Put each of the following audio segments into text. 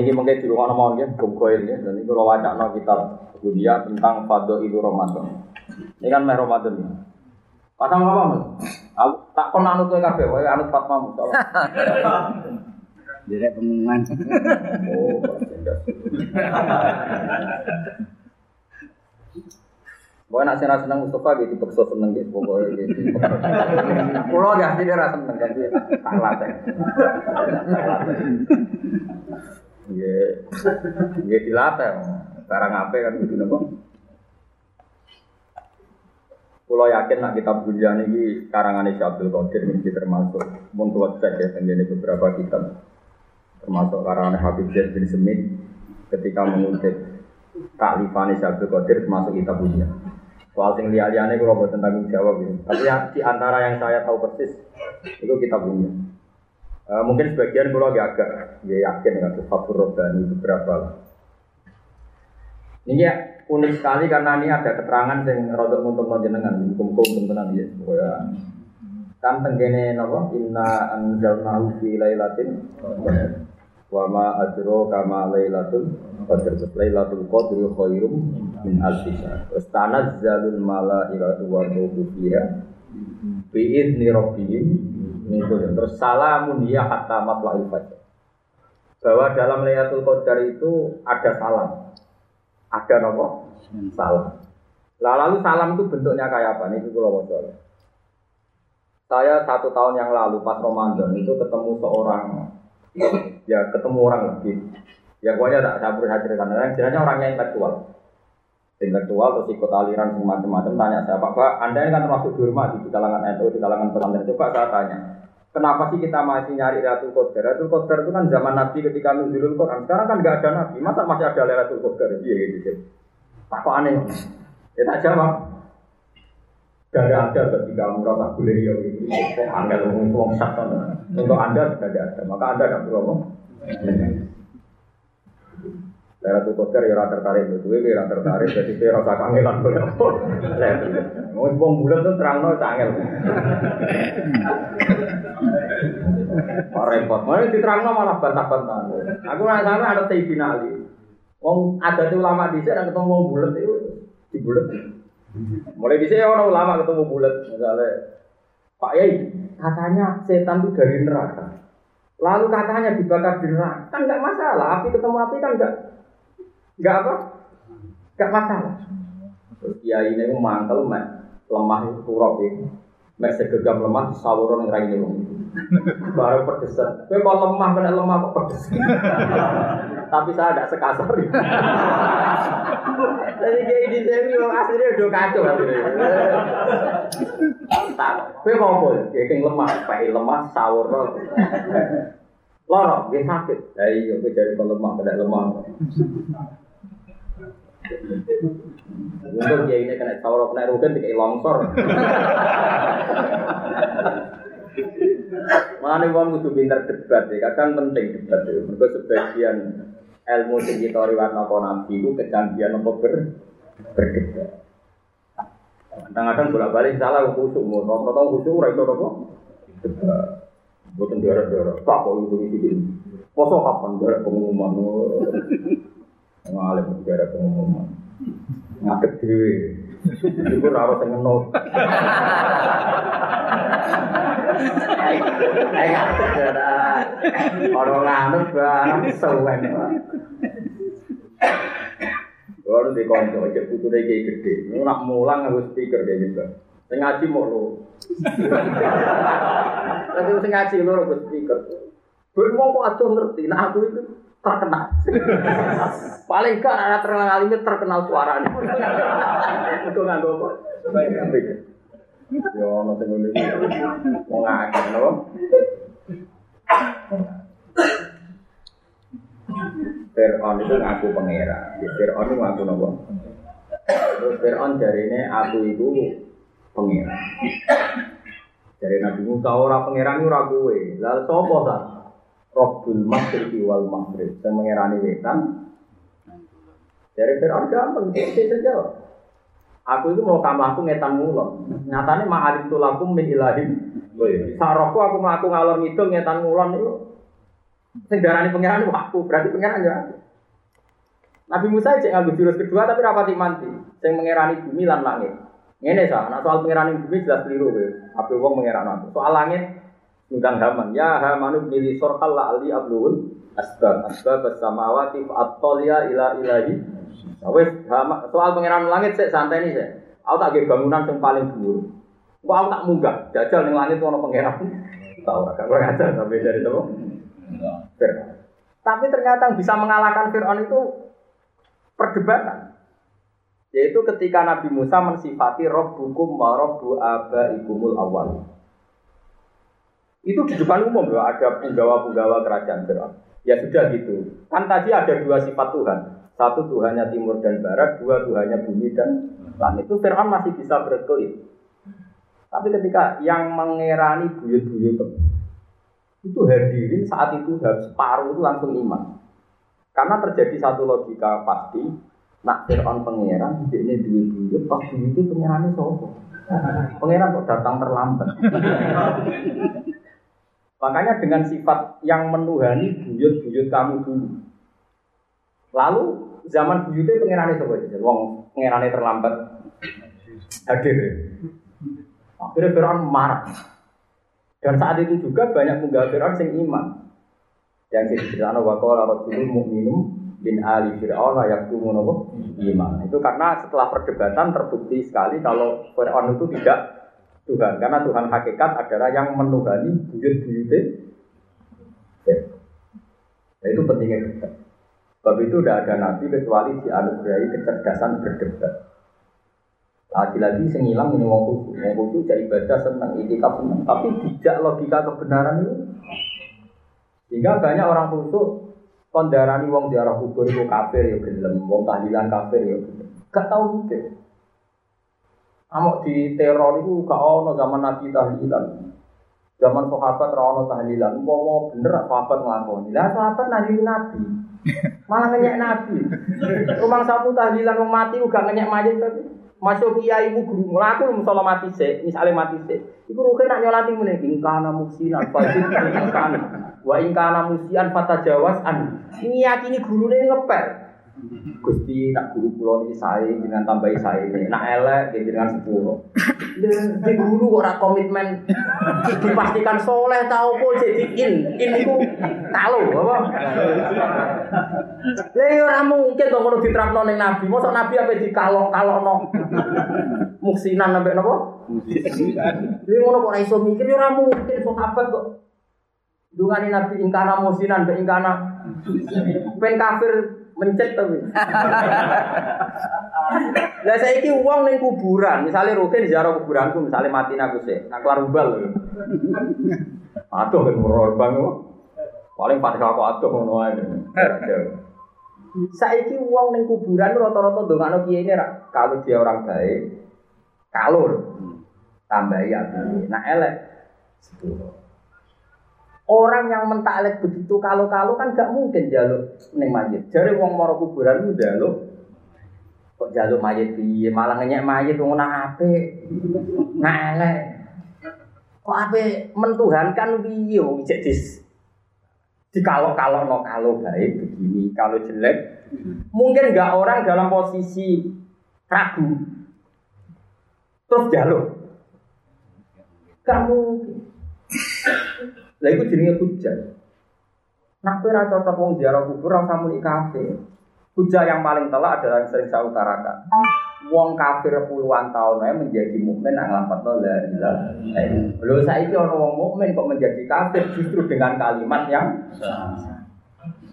Niki mungkin di rumah nomor ya, bungkoil ya, dan itu rawat no kita dunia tentang fado itu Ramadan. Ini kan meh Ramadan ya. Pasang apa mas? Aku tak kon anut tuh kafe, wae anut Fatma musola. Direk pengumuman. Oh, Pokoknya nak senang senang Mustafa gitu, pekso seneng gitu, pokoknya gitu. Pulau ya dia rasa seneng kan dia tak latih. Iya, iya dilatih. Sekarang apa kan gitu nopo. Pulau yakin nak kita punya ini karangan Abdul Qadir ini termasuk untuk cek ya, ini beberapa kitab termasuk karangan Habib Zain bin Semit ketika mengutip taklifan Abdul Qadir termasuk kita punya. Soal sing liya-liyane kula boten tanggung jawab ini. Tapi ya, di antara yang saya tahu persis itu kita punya. E, mungkin sebagian kula agak agak ya yakin dengan Fathur Robbani beberapa. Ini ya unik sekali karena ini ada keterangan yang rodok untuk jenengan hukum-hukum tenan ya. Pokoknya. Kan tenggene napa? Inna anzalnahu fi lailatin wa ma adro kama lailatul qadr. Lailatul qadri khairum min alfi syahr. Malaikatu wa ruhu fiha bi idzni rabbihim. Itu terus salamun ya hatta matla'il fajr. Bahwa dalam Lailatul Qadar itu ada salam. Ada nopo salam. Lah lalu salam itu bentuknya kayak apa? Nih kalau mau saya satu tahun yang lalu pas Ramadan itu ketemu seorang. Ya ketemu orang lebih ya pokoknya tak berusaha ceritakan yang jelasnya orangnya intelektual intelektual terus ikut aliran semacam-macam tanya saya pak anda ini kan termasuk dihormati di kalangan NU di kalangan pesantren. Coba saya tanya kenapa sih kita masih nyari Lailatul Qadar? Lailatul Qadar itu kan zaman Nabi ketika nuzulul Quran. Sekarang kan nggak ada Nabi. Masa masih ada Lailatul Qadar? Iya gitu tak kok aneh. Ya tak jawab. Gak ada ketika merasa boleh ya gitu. Angel ngomong satu. Untuk anda tidak ada, maka anda tidak perlu ngomong. Lera tuh kotor ya tertarik itu, gue ya tertarik, jadi saya rasa kangenan gue. Mau bong bulan tuh angel. Pak repot, mau diterang malah bantah-bantah. Aku nggak sana ada teh finali. Wong ada tuh lama di sana ketemu wong bulat itu di bulat. Mulai di sini orang ulama ketemu bulat, misalnya Pak Yai, katanya setan itu dari neraka. Lalu katanya dibakar di neraka, kan nggak masalah. Api ketemu api kan nggak nggak apa, nggak masalah. Terus Kiai ini mantel, lemah itu kurang ini. Mek segegam lemah sawuran yang raine wong. Baru pedesan. Kowe kok lemah kena lemah kok pedes. Tapi saya tidak sekasar. Jadi kayak ini saya ini aslinya udah kacau Tak, kowe mau Ya kayak lemah, pakai lemah sawur Loro, dia sakit. Ya iya, kowe jadi lemah kena lemah. Untuk dia ini kena sawur kena rugen dikai longsor. Mana wong kudu pinter debat ya, kadang penting debat ya. Mereka sebagian ilmu sing kita riwayat napa nabi itu kecanggihan apa ber berdebat. Kadang-kadang bolak-balik salah khusuk, mau rata-rata khusuk ora iso apa? Debat. Boten daerah-daerah, tak kok itu iki. Poso kapan daerah pengumuman? Ngalim daerah pengumuman. Ngadeg dhewe. Iku ora ora sing ngenut. Ayo ngadeg Ora nganut barang suwen. Baru di konco, gede. Mulang harus speaker mau lo. Tapi speaker. Mau kok aja ngerti. Nah itu terkenal. Paling gak ada terkenal ini terkenal suaranya. Itu nggak gue kok. Yo, nanti gue nih mau ngakak, no? Fir'aun itu ngaku pangeran. Fir'aun itu ngaku nopo. Terus Fir'aun dari ini aku itu pangeran. Dari Nabi Musa orang pangeran itu ragu Lalu sopo tak? Robbul Masjid wal Maghrib. Saya mengerani wetan. Dari Fir'aun gampang, dia saja. Aku itu mau kamu aku ngetan mulon. Nyatanya ma'arif tulakum min ilahim. Sarokku aku melaku ngalor ngidul ngetan mulon itu. Sing darani pangeran aku, berarti pangeran ya aku. Nabi Musa cek nganggo jurus kedua tapi rapati manti. Sing mengerani bumi lan langit. Ngene sa, nah soal pengerani bumi jelas keliru kowe. Apa wong. Soal langit ngundang Haman. Ya Hamanu milih sorkal la ali ablul asbab asbab samawati at-taliya ila ilahi. Nah, wes soal pengeran langit sik santai nih sik. Aku tak bangunan yang paling dhuwur. Kok aku tak munggah, jajal ning langit ono pangeran. Tahu ora gak ngajar sampai dari itu. Tapi ternyata yang bisa mengalahkan Fir'aun itu perdebatan. Yaitu ketika Nabi Musa mensifati Rabbukum wa Rabbu abaikumul awal. Itu di depan umum loh, ada penggawa-penggawa kerajaan Fir'aun. Ya sudah gitu. Kan tadi ada dua sifat Tuhan. Satu Tuhannya timur dan barat, dua Tuhannya bumi dan langit. Itu Fir'aun masih bisa berkelit. Tapi ketika yang mengerani buyut-buyut itu hadirin saat itu separuh itu langsung iman. Karena terjadi satu logika pasti, nak Fir'aun pangeran, ini duit, pas duit itu pangerannya sopo. Pangeran kok datang terlambat. Makanya dengan sifat yang menuhani buyut-buyut kamu dulu. Lalu zaman buyutnya pangerannya sopo aja, wong pangerannya terlambat hadir. Akhirnya Fir'aun marah. Dan saat itu juga banyak penggawa Fir'aun yang iman. Yang diceritakan wa qala rajulun mu'minum bin ali fir'aun napa iman. Itu karena setelah perdebatan terbukti sekali kalau Fir'aun itu tidak Tuhan. Karena Tuhan hakikat adalah yang menuhani buyut-buyutnya. Nah, itu pentingnya debat. Sebab itu tidak ada nabi kecuali dianugerahi kecerdasan berdebat. Lagi-lagi sing ilang ini wong khusus, wong khusus jadi ibadah senang, itikaf tapi tidak logika kebenaran itu. Sehingga banyak orang khusus kondarani wong ziarah kubur itu kafir ya gelem, wong tahlilan kafir ya Gak tahu mikir. Amok di teror itu gak ono zaman Nabi tahlilan. Zaman sahabat ra ono tahlilan, mau bener sahabat nglakoni. Lah sahabat nabi Nabi. Malah ngenyek Nabi. Rumah sapu tahlilan wong mati uga ngenyek mayit tapi. Masuk kiai ibu guru ngelaku misalnya mati se, misalnya mati se. Ibu rukin nak nyolati mulai ingkana musinan fajir ingkana, wa ingkana musian fata jawas an. Ini yakini guru ini ngepel. Gusti nak guru pulau ini saya dengan tambahi saya ini, nak elek gitu dengan sepuluh. Di guru orang komitmen dipastikan soleh tahu kok jadi in, in itu tahu apa? Lah ya ora mungkin kok ngono diterapno ning nabi. Mosok nabi apa dikalok-kalokno. Muksinan sampai napa? Lha ngono kok iso mikir ya ora mungkin sahabat kok. Dungane nabi ingkana musinan be ingkana ben kafir mencet tapi. Lah saiki wong ning kuburan, misalnya rugen ziarah kuburanku, misalnya mati aku sih, nak keluar ubal. Aduh kan bang Paling pada aku aduh ngono ae. Saiki uang neng kuburan rata-rata dongakno kiai ini kalau dia orang baik, kalau tambah ya, nah elek Orang yang mentaklek begitu kalau-kalau kan gak mungkin jaluk neng mayit. Jadi uang moro kuburan itu jaluk kok jaluk mayit piye malah ngenyek mayit ngono ape. Nah elek. Kok ape mentuhankan piye wong cek dis di kalau kalau no kalau baik begini, kalau jelek mungkin nggak orang dalam posisi ragu terus jalur. Kamu lah itu jenenge hujan. Nak kowe ora cocok wong ziarah kubur ora muni kafe. Hujah yang paling telak adalah yang sering saya utarakan. Wong kafir puluhan tahun aja menjadi mukmin nang nglafatno la ilaha illallah. Lho saiki ana wong mukmin kok menjadi kafir justru dengan kalimat yang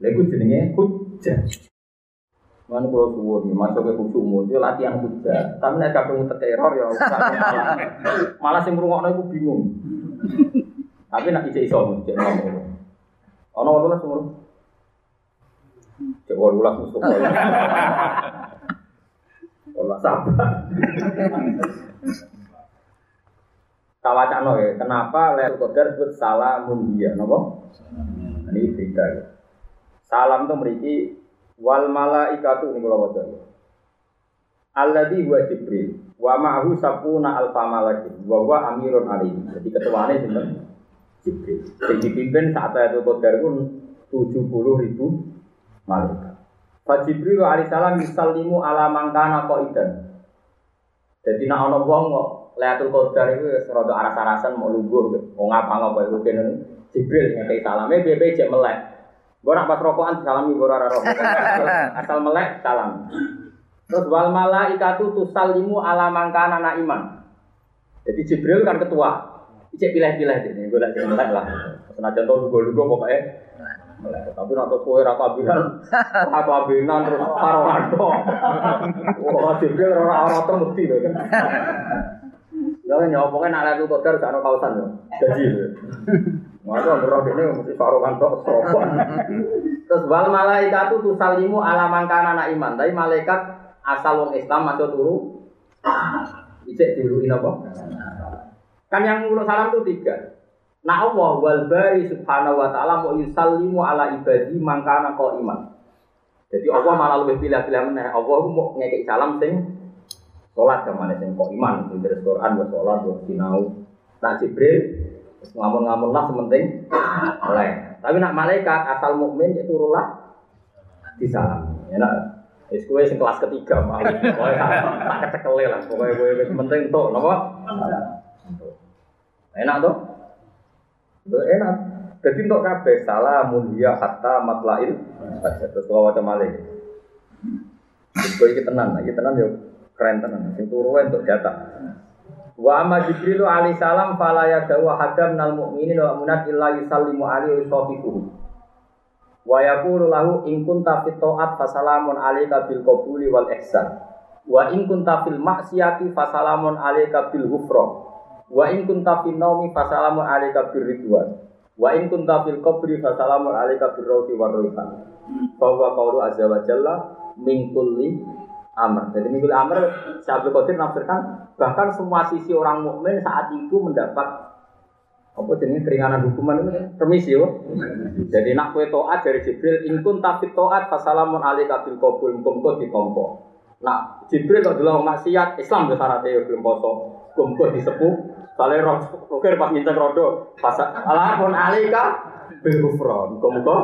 Lha iku jenenge hujah. Mana kalau suwun, masuk ke kusumu, itu latihan hujah. Tapi nek kabeh teror ya malah sing ngrungokno iku bingung. Tapi nak iso cek ngomong. Ono ono lah semua. Cek walu lah musuh. Allah sabar. Kawacano ya, kenapa Lailatul Qadar disebut salamun dia, nopo? Ini cerita ya. Salam itu memiliki wal malaikatu ini kalau wajar. Alladhi huwa Jibril wa ma'ahu sapuna alfa malakin wa huwa amirun alaihi. Jadi ketuanya sinten? Jibril. Yang dipimpin saat itu Qadar pun 70 ribu malaikat. Fa Jibril alaihissalam yusallimu ala mangkana qaidan. Jadi nak ana wong kok Lailatul Qadar itu rada aras-arasan mau lungguh wong ngapa ngapa iku kene Jibril ngekei salame bebe jek melek. Mbok nak pas rokokan salami mbok ora rokok. Asal melek salam. Terus wal malaikatu tusallimu ala mangkana na iman. Jadi Jibril kan ketua. Icek pilih-pilih ini, gue lagi melek lah. Senajan tau lugu-lugu pokoknya melek. Tapi nak tuh kue raka binan, raka binan terus karo rado. Wah Jibril orang-orang temudi loh kan. Ya nyopongnya nak lihat kotor gak ada kausan loh. Jadi Maka ngerok ini mesti farokan tok sopan. Terus wal malaikatu tusalimu ala mangkana anak iman. Tapi malaikat asal wong Islam masuk turu. Ijek diuluin apa? Kan yang ngurus salam itu tiga. Nah Allah wal bari subhanahu wa ta'ala mau yusallimu ala ibadi mangkana kau iman. Jadi Allah malah lebih pilih-pilih mana. Allah mau ngekik salam sing sholat ke mana sing kok iman. Dari Quran buat sholat buat sinau. Nah Jibril ngamun-ngamun lah sementing oleh. Tapi nak malaikat asal mukmin itu rulah di salam. Ya nak Wis kowe sing kelas ketiga mau. Pokoke tak kecekele lah. Pokoke kowe wis penting tuh, napa? Enak? Tuh enak. Jadi untuk kabeh salamun ya hatta matlail. Terus kalau macam malih. Kowe iki tenan, iki tenan yo keren tenan. Sing turu untuk jatah. Wa amma Jibril alaihi salam fala yadau hadam nal mu'minin wa munat illa yusallimu alaihi wa sahbihi. Wa yaqulu lahu in kunta ta'at fasalamun alayka bil qabuli wal ihsan. Wa in kunta fil fasalamun alayka bil ghufra. Wa in kunta fil naumi fasalamun alayka bir ridwan. Wa in kunta fil qabri fasalamun alayka bir rawti war rayhan. Fa huwa qawlu azza wa jalla min kulli amr. Jadi min kulli amr Syaikhul Qadir nafsirkan bahkan semua sisi orang mukmin saat itu mendapat apa jenis keringanan hukuman itu permisi yo. Jadi nak kue toat dari Jibril ingkun tapi toat fasalamun alika bil kabul kumko ditompo. Nah Jibril kalau dulu maksiat Islam tuh syaratnya belum poso kumko disepuh. Soalnya roh roker pas minta rodo fasalamun alika bil kufron kumko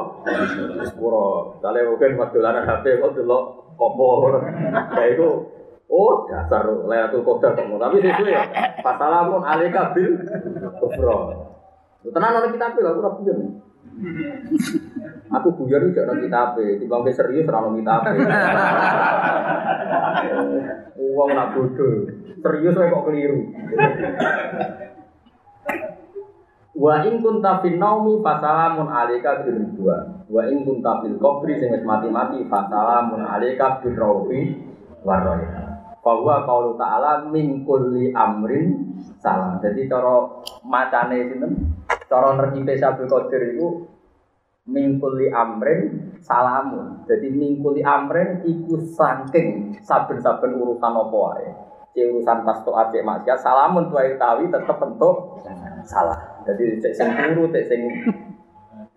sepuro. Soalnya roker pas dolanan HP kok dulu kompo. Kayak itu Oh, dasar Lailatul Qadar kamu. Tapi sesuai ya. Fasalamun alaika bil kufra. Tenang oleh kita aku ora buyer. Aku buyer iki ora kitab, timbang serius ono kitab. Uang nak bodoh. Serius kok keliru. Wa in kunta fil naumi fasalamun alaika bil ridwan. Wa in kunta fil qabri sing wis mati-mati fasalamun alaika bil rawfi warayha bahwa kalau ta'ala min kulli amrin salam. Jadi cara macane sinten? Cara nerkipe Sabul Qadir itu min kulli amrin salamun. Jadi min kulli amrin iku saking saben-saben urusan apa wae. Cek urusan pas to acek maksiat salamun tuai tawi tetep bentuk salah. Jadi cek sing turu, cek sing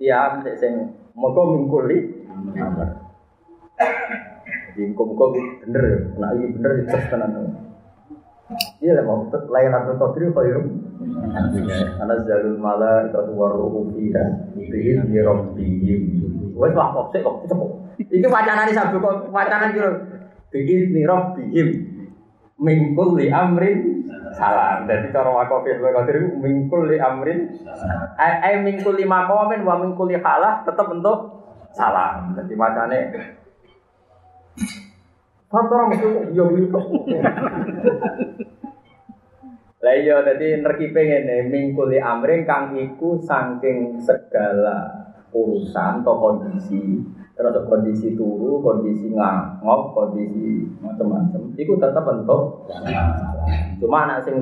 tiam, cek sing moga min kulli amrin. Jadi muka-muka bener. Nah ini bener itu tenan. Iya lah mau Lailatul Qadri khairum. Karena zalul mala itu waruhu fiha bihi bi rabbihim. Wes lah kok sik kok cepet. Iki wacanane sabu kok wacanan kira bihi bi rabbihim min kulli amrin salam. Jadi cara wakafih wa qadir min kulli amrin ai min kulli maqamin wa min kulli halah tetap bentuk salam. Jadi macane Kantor mesti yo gitu. Lah iya dadi nerkipe ngene mingkuli amring kang iku saking segala urusan atau kondisi terus kondisi turu, kondisi ngangop, kondisi macam-macam. Iku tetap bentuk. Cuma anak sing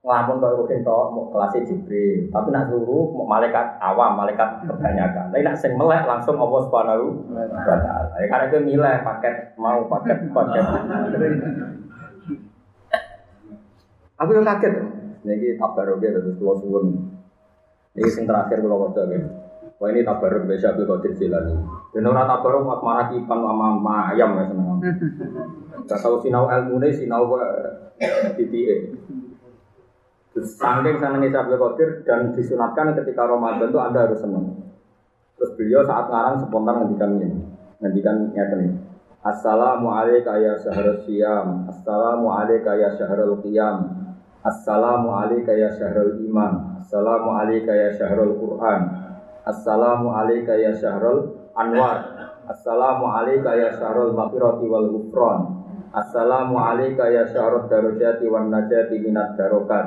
ngelamun kau rukin toh mau kelas Jibril, tapi nak suruh mau malaikat awam, malaikat kebanyakan. Tapi nak sing melek langsung Allah Subhanahu wa taala. Ya karena itu milih paket mau paket paket. Aku yang kaget. Ini tabarok ya terus keluar suwun. Ini sing terakhir kalau waca ya. Wah ini tabarok biasa Abdul Qadir Jilani. Dan orang tabarok mak marah kipan sama ayam ya seneng. Gak tahu sinau ilmu nih sinau titik. Saking senangnya Abdul Qadir dan disunatkan ketika Ramadan itu Anda harus senang. Terus beliau saat ngarang spontan ngendikan ini, ngendikan nyata nih. Assalamualaikum ya syahrul siyam Assalamualaikum ya syahrul qiyam Assalamualaikum ya syahrul iman. Assalamualaikum ya syahrul Quran. Assalamualaikum ya syahrul anwar. Assalamualaikum ya syahrul maghfirati wal ghufran. Assalamualaikum ya syahrul darajati wan najati minat darokat.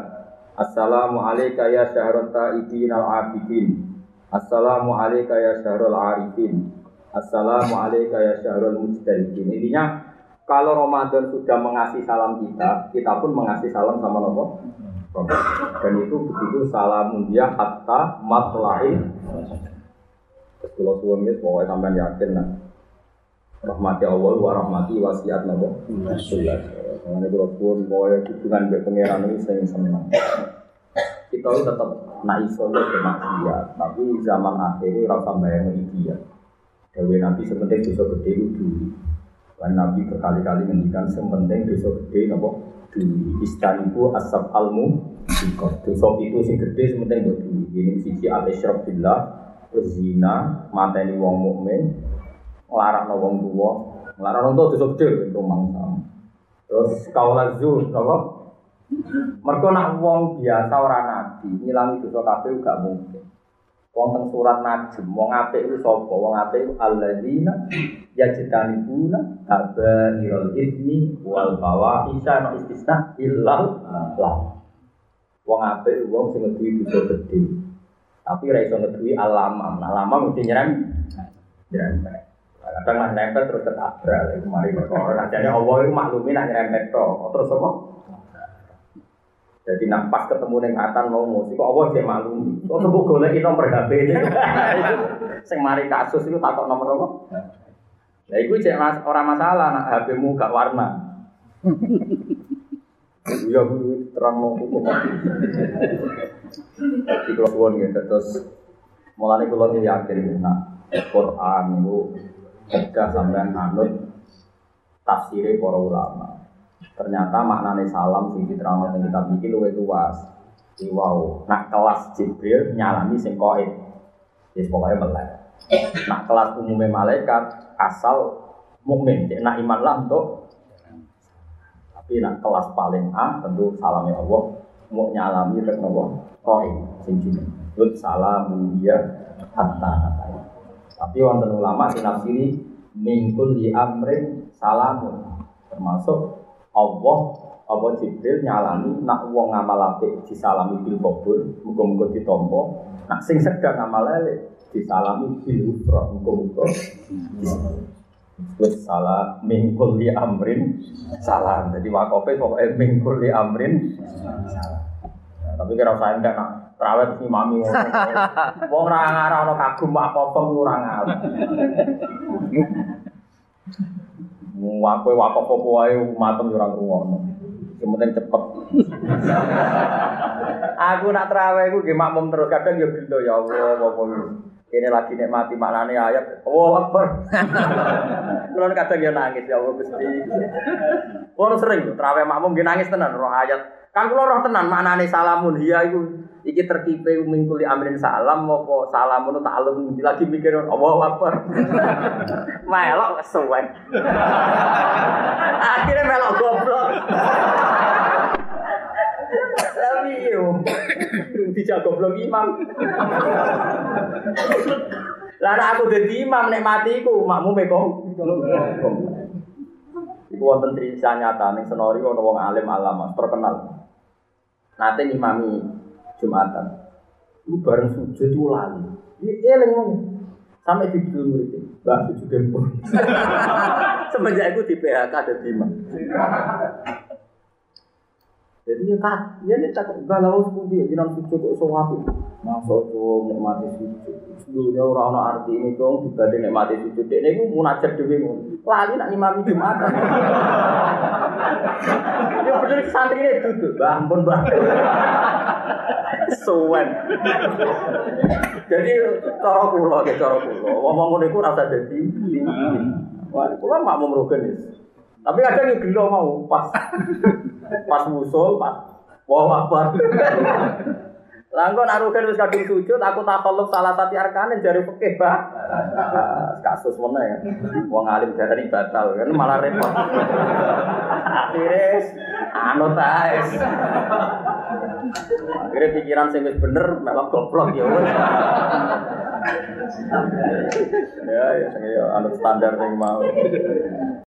Assalamualaikum ya syahrul ta'ibin al-abidin Assalamualaikum ya syahrul arifin. Assalamualaikum ya syahrul mujtahidin. Intinya kalau Ramadan sudah mengasih salam kita, kita pun mengasih salam sama Nabi. Dan itu begitu salamun dia hatta matlain. Terus kalau ini pokoknya sampai yakin nah. Rahmati Allah wa rahmati wasiat Nabi. Mengenai kalau suwun pokoknya hubungan dengan pangeran ini saya senang. Kita tetap nak iso maksiat, tapi zaman akhir ini rasa bayang dia. Dewi Nabi sepenting dosa gede itu dulu. Dan Nabi berkali-kali menghentikan sepenting dosa gede nopo dulu. Istaniku asap almu dosa itu sing gede sepenting buat dulu. Ini sisi al isyraf zina, mateni wong mukmin, ngelarang wong tua, ngelarang untuk dosa gede itu mangsa. Terus kaulah zuh, nopo Mereka nak wong biasa orang nabi, ngilangi dosa kabeh gak mungkin. Wonten surat Najm, wong apik iku sapa? Wong apik iku alladzina yajtanibuna kabairul itsmi wal fawahisha no istisna illal lah. Wong apik wong sing ngeduwi dosa gedhe. Tapi ra iso ngeduwi alamam. Nah, alamam mesti nyerem. Nyerem. Kadang lah nempel terus ketabrak. Kemarin perkara. Jadi Allah itu maklumi nak nyerempet Terus apa? Jadi nak pas ketemu neng atan mau musik, kok Allah sih maklum. Kok temu golek nomor HP ini. Sing mari kasus itu takut nomor apa? Ya itu cek mas, orang masalah nak HPmu gak warna. Bu terang mau hukum. Di keluar gitu terus mulai kalau yakin nak Quran itu kerja sampai anut tafsirnya para ulama. Ternyata maknanya salam sing diterangkan yang kita bikin luwih luas. Di wow, nak kelas Jibril nyalami sing koin. Yes, pokoknya melek. Nak kelas umumnya malaikat asal mukmin, nak iman lah untuk tapi nak kelas paling A tentu salamnya Allah mau nyalami tek nopo koin sing jeneng. Lut salam dia hatta Tapi wonten ulama sing nafsiri mingkul di amrin salamun termasuk Allah apa Jibril nyalani nak wong ngamal disalami bil qabul muga-muga ditampa nak sing sedang ngamal elek disalami bil usra muga-muga Wis salah mingkul li amrin salam. Jadi wakofe pokoknya mingkul li amrin salam. Tapi kira saya enggak nak terawet si mami Wong ora ana kagum apa-apa ora. Wakoe wakaf apa wae matem yo ora. Sementing cepet. aku nak terawih iku nggih makmum terus kadang yo gelo ya Allah apa Ini lagi nikmati maknane ayat. Oh, Akbar. Kulo kadang yo nangis ya Allah Gusti. Kulo sering terawih makmum nggih nangis tenan roh ayat. Kan kulo roh tenan maknane salamun hiya iku iki terkipe mingkuli amrin salam apa salamun ta'alum lagi mikir Allah Akbar. melok kesuwen. Akhirnya melok goblok. Tapi yo, dijak goblok imam. Lah aku dadi imam nek matiku makmu kok. Iku wonten cerita nyata ning senori wong alim alama terkenal. Nate ngimami Jumatan. Iku bareng sujud itu lali. Ini eling ngomong. Sampai di dulu murid Mbak sujud dempur. Semenjak itu di PHK ada imam. Jadi ya kak, ya ini tak galau sepundi, jinan sujud kok sewatu. Masuk tuh nikmati sujud. Orang orang arti ini dong dibanding nikmati sujud. Ini gue munajat dewi Lagi nak imami jumatan. Ya bener santri ini duduk, bah ampun bah. Suwen. Jadi cara kula, cara kula. Ngomong ngono iku rasa dadi. Wah, kula mak mau merugen Tapi kadang yo gelo mau pas pas musul, pas wah akbar. Lah engko nak rugen wis kadung sujud, aku takalluf salah satu arkane jari fikih, Pak. Kasus mana ya? Wong alim darani batal kan malah repot. Akhirnya anut ae. Akhirnya pikiran sing wis bener malah goblok ya. Ya ya sing ya anut standar sing mau.